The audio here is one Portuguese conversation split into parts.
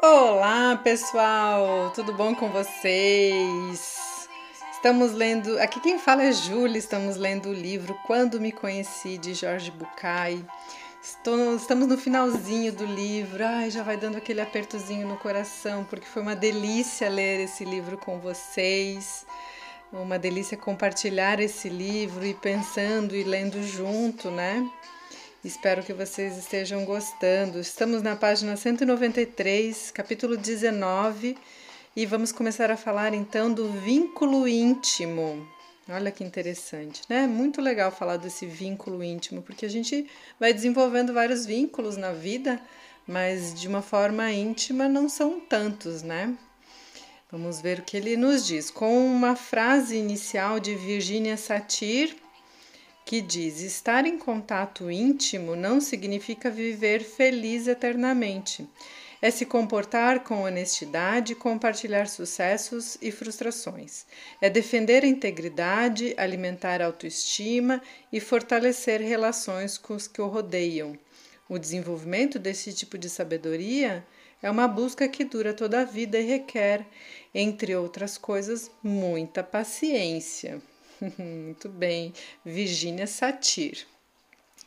Olá, pessoal! Tudo bom com vocês? Estamos lendo. Aqui quem fala é Júlia. Estamos lendo o livro Quando Me Conheci de Jorge Bucay. Estamos no finalzinho do livro. Ai, já vai dando aquele apertozinho no coração, porque foi uma delícia ler esse livro com vocês. Uma delícia compartilhar esse livro e pensando e lendo junto, né? Espero que vocês estejam gostando. Estamos na página 193, capítulo 19, e vamos começar a falar então do vínculo íntimo. Olha que interessante, né? Muito legal falar desse vínculo íntimo, porque a gente vai desenvolvendo vários vínculos na vida, mas de uma forma íntima não são tantos, né? Vamos ver o que ele nos diz. Com uma frase inicial de Virginia Satir, que diz: estar em contato íntimo não significa viver feliz eternamente. É se comportar com honestidade, compartilhar sucessos e frustrações. É defender a integridade, alimentar a autoestima e fortalecer relações com os que o rodeiam. O desenvolvimento desse tipo de sabedoria é uma busca que dura toda a vida e requer, entre outras coisas, muita paciência. Muito bem, Virginia Satir.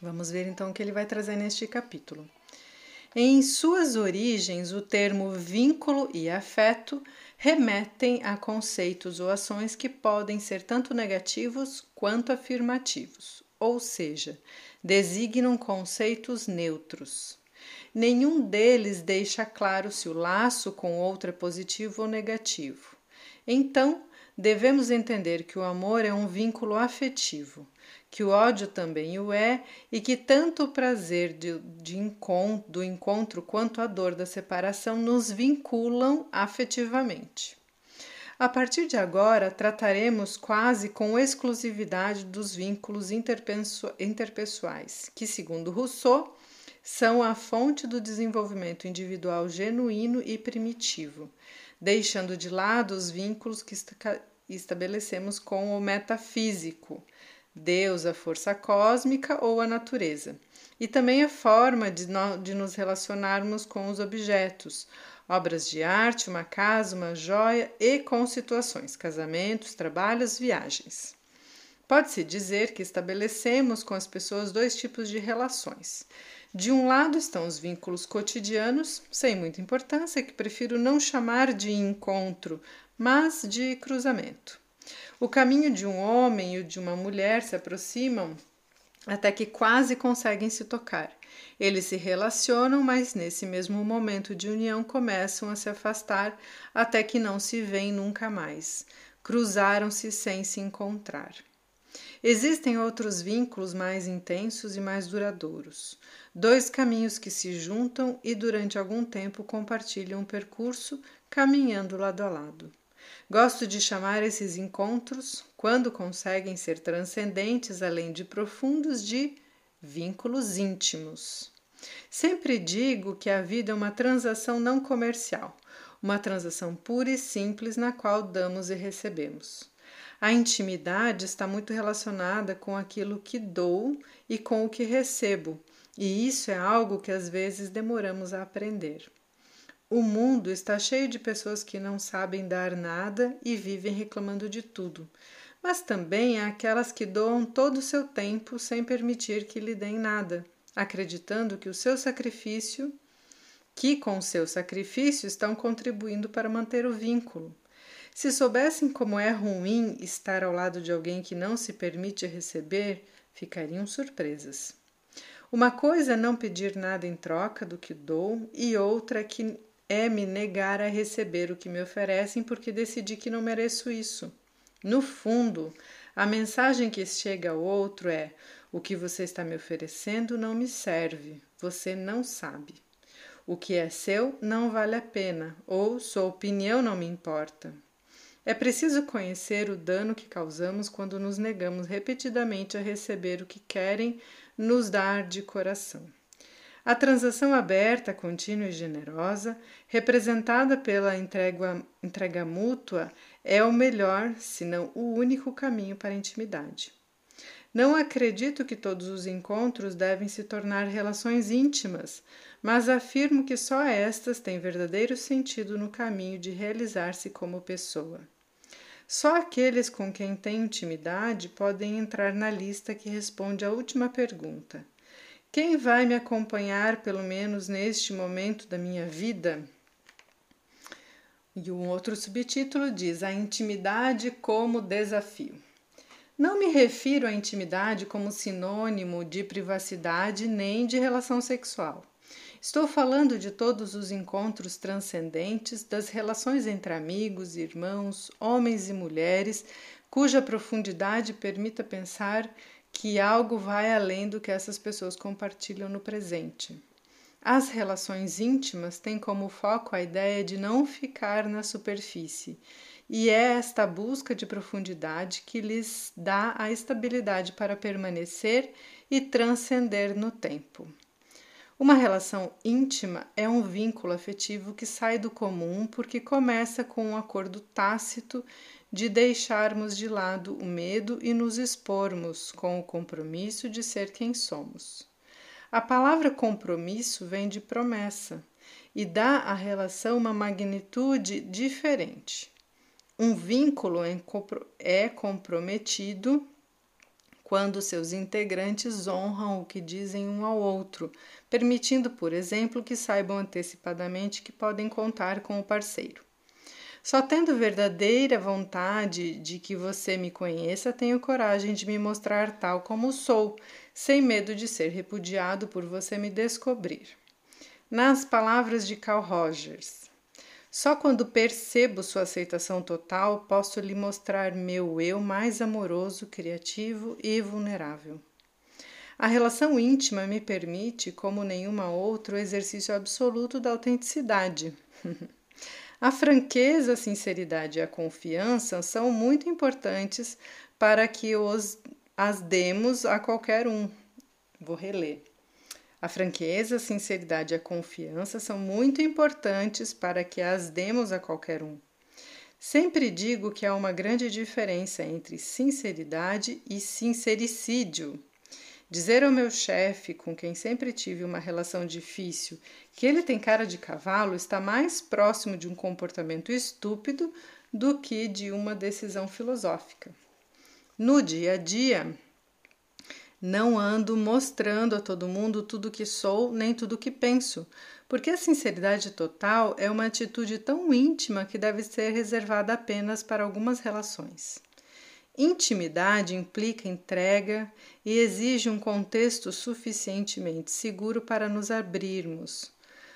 Vamos ver então o que ele vai trazer neste capítulo. Em suas origens, o termo vínculo e afeto remetem a conceitos ou ações que podem ser tanto negativos quanto afirmativos, ou seja, designam conceitos neutros. Nenhum deles deixa claro se o laço com outro é positivo ou negativo. Então, devemos entender que o amor é um vínculo afetivo, que o ódio também o é e que tanto o prazer de, de encontro, do encontro quanto a dor da separação nos vinculam afetivamente. A partir de agora, trataremos quase com exclusividade dos vínculos interpessoais, que, segundo Rousseau, são a fonte do desenvolvimento individual genuíno e primitivo, deixando de lado os vínculos que estabelecemos com o metafísico, Deus, a força cósmica ou a natureza, e também a forma de, de nos relacionarmos com os objetos, obras de arte, uma casa, uma joia e com situações, casamentos, trabalhos, viagens. Pode-se dizer que estabelecemos com as pessoas dois tipos de relações. De um lado estão os vínculos cotidianos, sem muita importância, que prefiro não chamar de encontro, mas de cruzamento. O caminho de um homem e de uma mulher se aproximam até que quase conseguem se tocar. Eles se relacionam, mas nesse mesmo momento de união começam a se afastar até que não se veem nunca mais. Cruzaram-se sem se encontrar. Existem outros vínculos mais intensos e mais duradouros. Dois caminhos que se juntam e durante algum tempo compartilham um percurso, caminhando lado a lado. Gosto de chamar esses encontros, quando conseguem ser transcendentes além de profundos, de vínculos íntimos. Sempre digo que a vida é uma transação não comercial, uma transação pura e simples na qual damos e recebemos. A intimidade está muito relacionada com aquilo que dou e com o que recebo, e isso é algo que às vezes demoramos a aprender. O mundo está cheio de pessoas que não sabem dar nada e vivem reclamando de tudo, mas também há aquelas que doam todo o seu tempo sem permitir que lhe deem nada, acreditando que o seu sacrifício, que com seu sacrifício estão contribuindo para manter o vínculo. Se soubessem como é ruim estar ao lado de alguém que não se permite receber, ficariam surpresas. Uma coisa é não pedir nada em troca do que dou, e outra é que é me negar a receber o que me oferecem porque decidi que não mereço isso. No fundo, a mensagem que chega ao outro é: o que você está me oferecendo não me serve, você não sabe. O que é seu não vale a pena, ou sua opinião não me importa. É preciso conhecer o dano que causamos quando nos negamos repetidamente a receber o que querem nos dar de coração. A transação aberta, contínua e generosa, representada pela entrega, entrega mútua, é o melhor, se não o único caminho para a intimidade. Não acredito que todos os encontros devem se tornar relações íntimas, mas afirmo que só estas têm verdadeiro sentido no caminho de realizar-se como pessoa. Só aqueles com quem tenho intimidade podem entrar na lista que responde à última pergunta: Quem vai me acompanhar, pelo menos neste momento da minha vida? E um outro subtítulo diz: A intimidade como desafio. Não me refiro à intimidade como sinônimo de privacidade nem de relação sexual. Estou falando de todos os encontros transcendentes, das relações entre amigos, irmãos, homens e mulheres, cuja profundidade permita pensar que algo vai além do que essas pessoas compartilham no presente. As relações íntimas têm como foco a ideia de não ficar na superfície e é esta busca de profundidade que lhes dá a estabilidade para permanecer e transcender no tempo. Uma relação íntima é um vínculo afetivo que sai do comum porque começa com um acordo tácito de deixarmos de lado o medo e nos expormos com o compromisso de ser quem somos. A palavra compromisso vem de promessa e dá à relação uma magnitude diferente. Um vínculo é comprometido quando seus integrantes honram o que dizem um ao outro, permitindo, por exemplo, que saibam antecipadamente que podem contar com o parceiro. Só tendo verdadeira vontade de que você me conheça, tenho coragem de me mostrar tal como sou, sem medo de ser repudiado por você me descobrir. Nas palavras de Carl Rogers, só quando percebo sua aceitação total posso lhe mostrar meu eu mais amoroso, criativo e vulnerável. A relação íntima me permite, como nenhuma outra, o exercício absoluto da autenticidade. a franqueza, a sinceridade e a confiança são muito importantes para que os, as demos a qualquer um. Vou reler. A franqueza, a sinceridade e a confiança são muito importantes para que as demos a qualquer um. Sempre digo que há uma grande diferença entre sinceridade e sincericídio. Dizer ao meu chefe, com quem sempre tive uma relação difícil, que ele tem cara de cavalo está mais próximo de um comportamento estúpido do que de uma decisão filosófica. No dia a dia, não ando mostrando a todo mundo tudo que sou nem tudo que penso, porque a sinceridade total é uma atitude tão íntima que deve ser reservada apenas para algumas relações. Intimidade implica entrega e exige um contexto suficientemente seguro para nos abrirmos.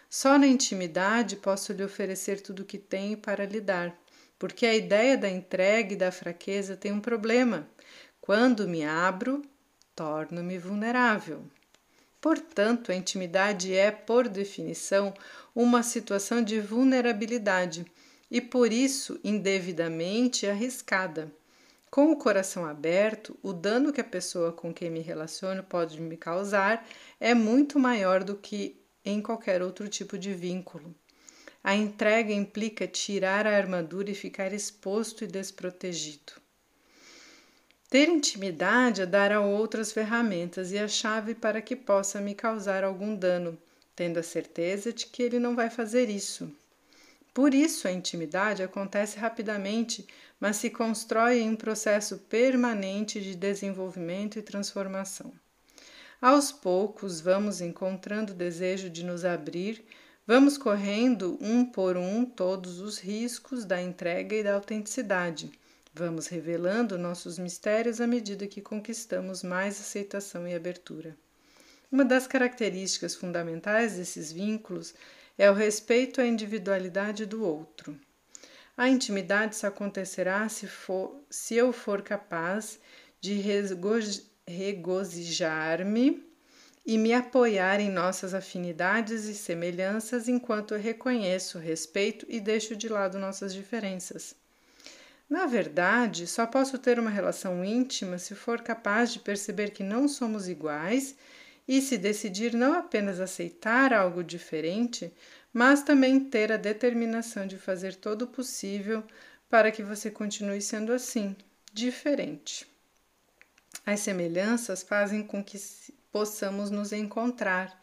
Só na intimidade posso lhe oferecer tudo o que tenho para lhe dar, porque a ideia da entrega e da fraqueza tem um problema. Quando me abro, torno-me vulnerável. Portanto, a intimidade é, por definição, uma situação de vulnerabilidade e, por isso, indevidamente arriscada. Com o coração aberto, o dano que a pessoa com quem me relaciono pode me causar é muito maior do que em qualquer outro tipo de vínculo. A entrega implica tirar a armadura e ficar exposto e desprotegido. Ter intimidade é dar a outras ferramentas e a chave para que possa me causar algum dano, tendo a certeza de que ele não vai fazer isso. Por isso, a intimidade acontece rapidamente, mas se constrói em um processo permanente de desenvolvimento e transformação. Aos poucos, vamos encontrando o desejo de nos abrir, vamos correndo um por um todos os riscos da entrega e da autenticidade Vamos revelando nossos mistérios à medida que conquistamos mais aceitação e abertura. Uma das características fundamentais desses vínculos é o respeito à individualidade do outro. A intimidade só acontecerá se, for, se eu for capaz de regozijar-me e me apoiar em nossas afinidades e semelhanças enquanto eu reconheço, respeito e deixo de lado nossas diferenças. Na verdade, só posso ter uma relação íntima se for capaz de perceber que não somos iguais e se decidir não apenas aceitar algo diferente, mas também ter a determinação de fazer todo o possível para que você continue sendo assim, diferente. As semelhanças fazem com que possamos nos encontrar.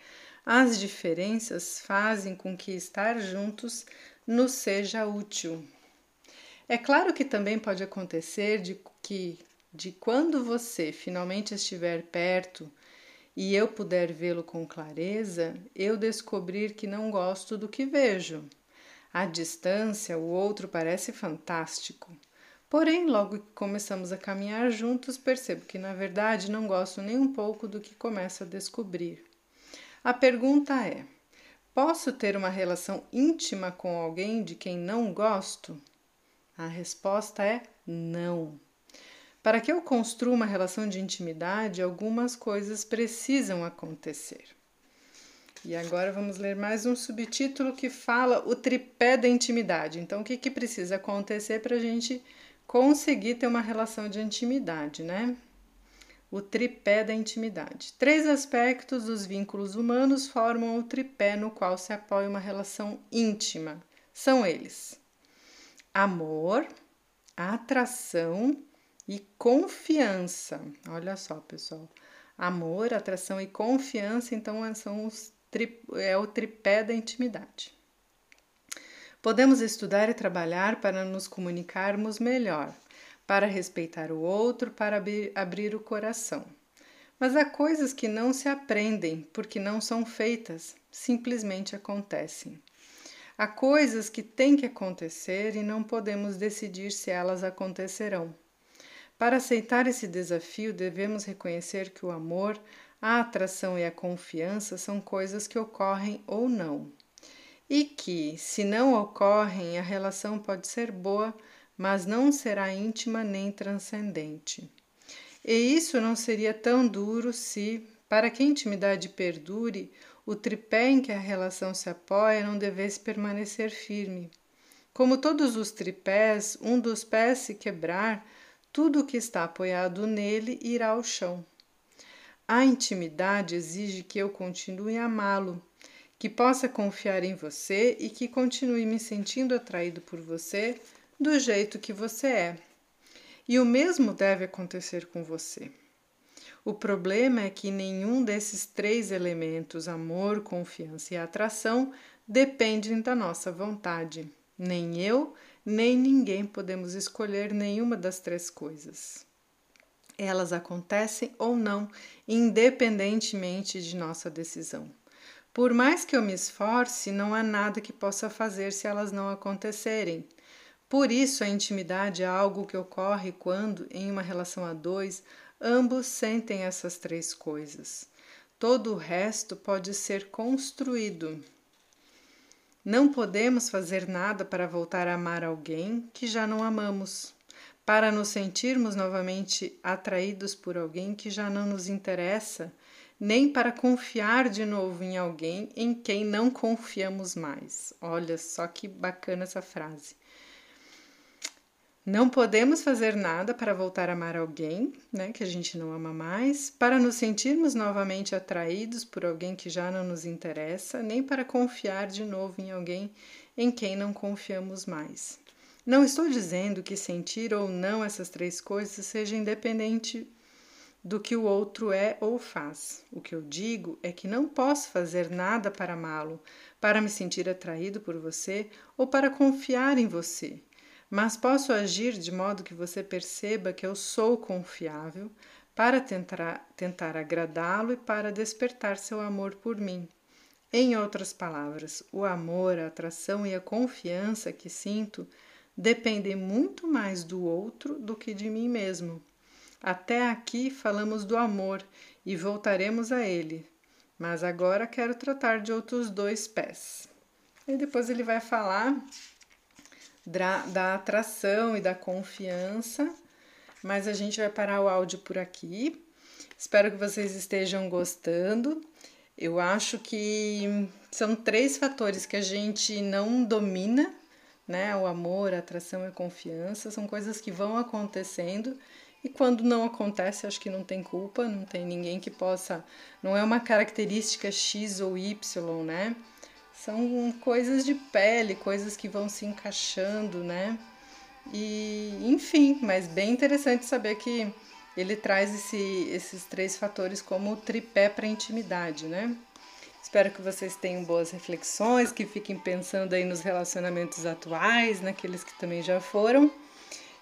As diferenças fazem com que estar juntos nos seja útil. É claro que também pode acontecer de que de quando você finalmente estiver perto e eu puder vê-lo com clareza, eu descobrir que não gosto do que vejo. À distância, o outro parece fantástico. Porém, logo que começamos a caminhar juntos, percebo que na verdade não gosto nem um pouco do que começo a descobrir. A pergunta é: posso ter uma relação íntima com alguém de quem não gosto? A resposta é não. Para que eu construa uma relação de intimidade, algumas coisas precisam acontecer. E agora vamos ler mais um subtítulo que fala o tripé da intimidade. Então, o que, que precisa acontecer para a gente conseguir ter uma relação de intimidade, né? O tripé da intimidade. Três aspectos dos vínculos humanos formam o tripé no qual se apoia uma relação íntima. São eles: amor, atração e confiança. Olha só, pessoal. Amor, atração e confiança, então são os é o tripé da intimidade. Podemos estudar e trabalhar para nos comunicarmos melhor, para respeitar o outro, para abrir, abrir o coração. Mas há coisas que não se aprendem porque não são feitas, simplesmente acontecem. Há coisas que têm que acontecer e não podemos decidir se elas acontecerão. Para aceitar esse desafio, devemos reconhecer que o amor, a atração e a confiança são coisas que ocorrem ou não. E que, se não ocorrem, a relação pode ser boa, mas não será íntima nem transcendente. E isso não seria tão duro se, para que a intimidade perdure, o tripé em que a relação se apoia não devesse permanecer firme. Como todos os tripés, um dos pés se quebrar, tudo o que está apoiado nele irá ao chão. A intimidade exige que eu continue a amá-lo, que possa confiar em você e que continue me sentindo atraído por você do jeito que você é. E o mesmo deve acontecer com você. O problema é que nenhum desses três elementos, amor, confiança e atração, dependem da nossa vontade. Nem eu, nem ninguém podemos escolher nenhuma das três coisas. Elas acontecem ou não, independentemente de nossa decisão. Por mais que eu me esforce, não há nada que possa fazer se elas não acontecerem. Por isso, a intimidade é algo que ocorre quando, em uma relação a dois, ambos sentem essas três coisas. Todo o resto pode ser construído. Não podemos fazer nada para voltar a amar alguém que já não amamos, para nos sentirmos novamente atraídos por alguém que já não nos interessa, nem para confiar de novo em alguém em quem não confiamos mais. Olha só que bacana essa frase. Não podemos fazer nada para voltar a amar alguém, né, que a gente não ama mais, para nos sentirmos novamente atraídos por alguém que já não nos interessa, nem para confiar de novo em alguém em quem não confiamos mais. Não estou dizendo que sentir ou não essas três coisas seja independente do que o outro é ou faz. O que eu digo é que não posso fazer nada para amá-lo, para me sentir atraído por você ou para confiar em você mas posso agir de modo que você perceba que eu sou confiável para tentar, tentar agradá-lo e para despertar seu amor por mim. Em outras palavras, o amor, a atração e a confiança que sinto dependem muito mais do outro do que de mim mesmo. Até aqui falamos do amor e voltaremos a ele, mas agora quero tratar de outros dois pés. E depois ele vai falar da atração e da confiança. Mas a gente vai parar o áudio por aqui. Espero que vocês estejam gostando. Eu acho que são três fatores que a gente não domina, né? O amor, a atração e a confiança são coisas que vão acontecendo e quando não acontece, acho que não tem culpa, não tem ninguém que possa, não é uma característica X ou Y, né? São coisas de pele, coisas que vão se encaixando, né? E, enfim, mas bem interessante saber que ele traz esse, esses três fatores como tripé para intimidade, né? Espero que vocês tenham boas reflexões, que fiquem pensando aí nos relacionamentos atuais, naqueles que também já foram.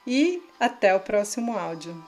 E até o próximo áudio.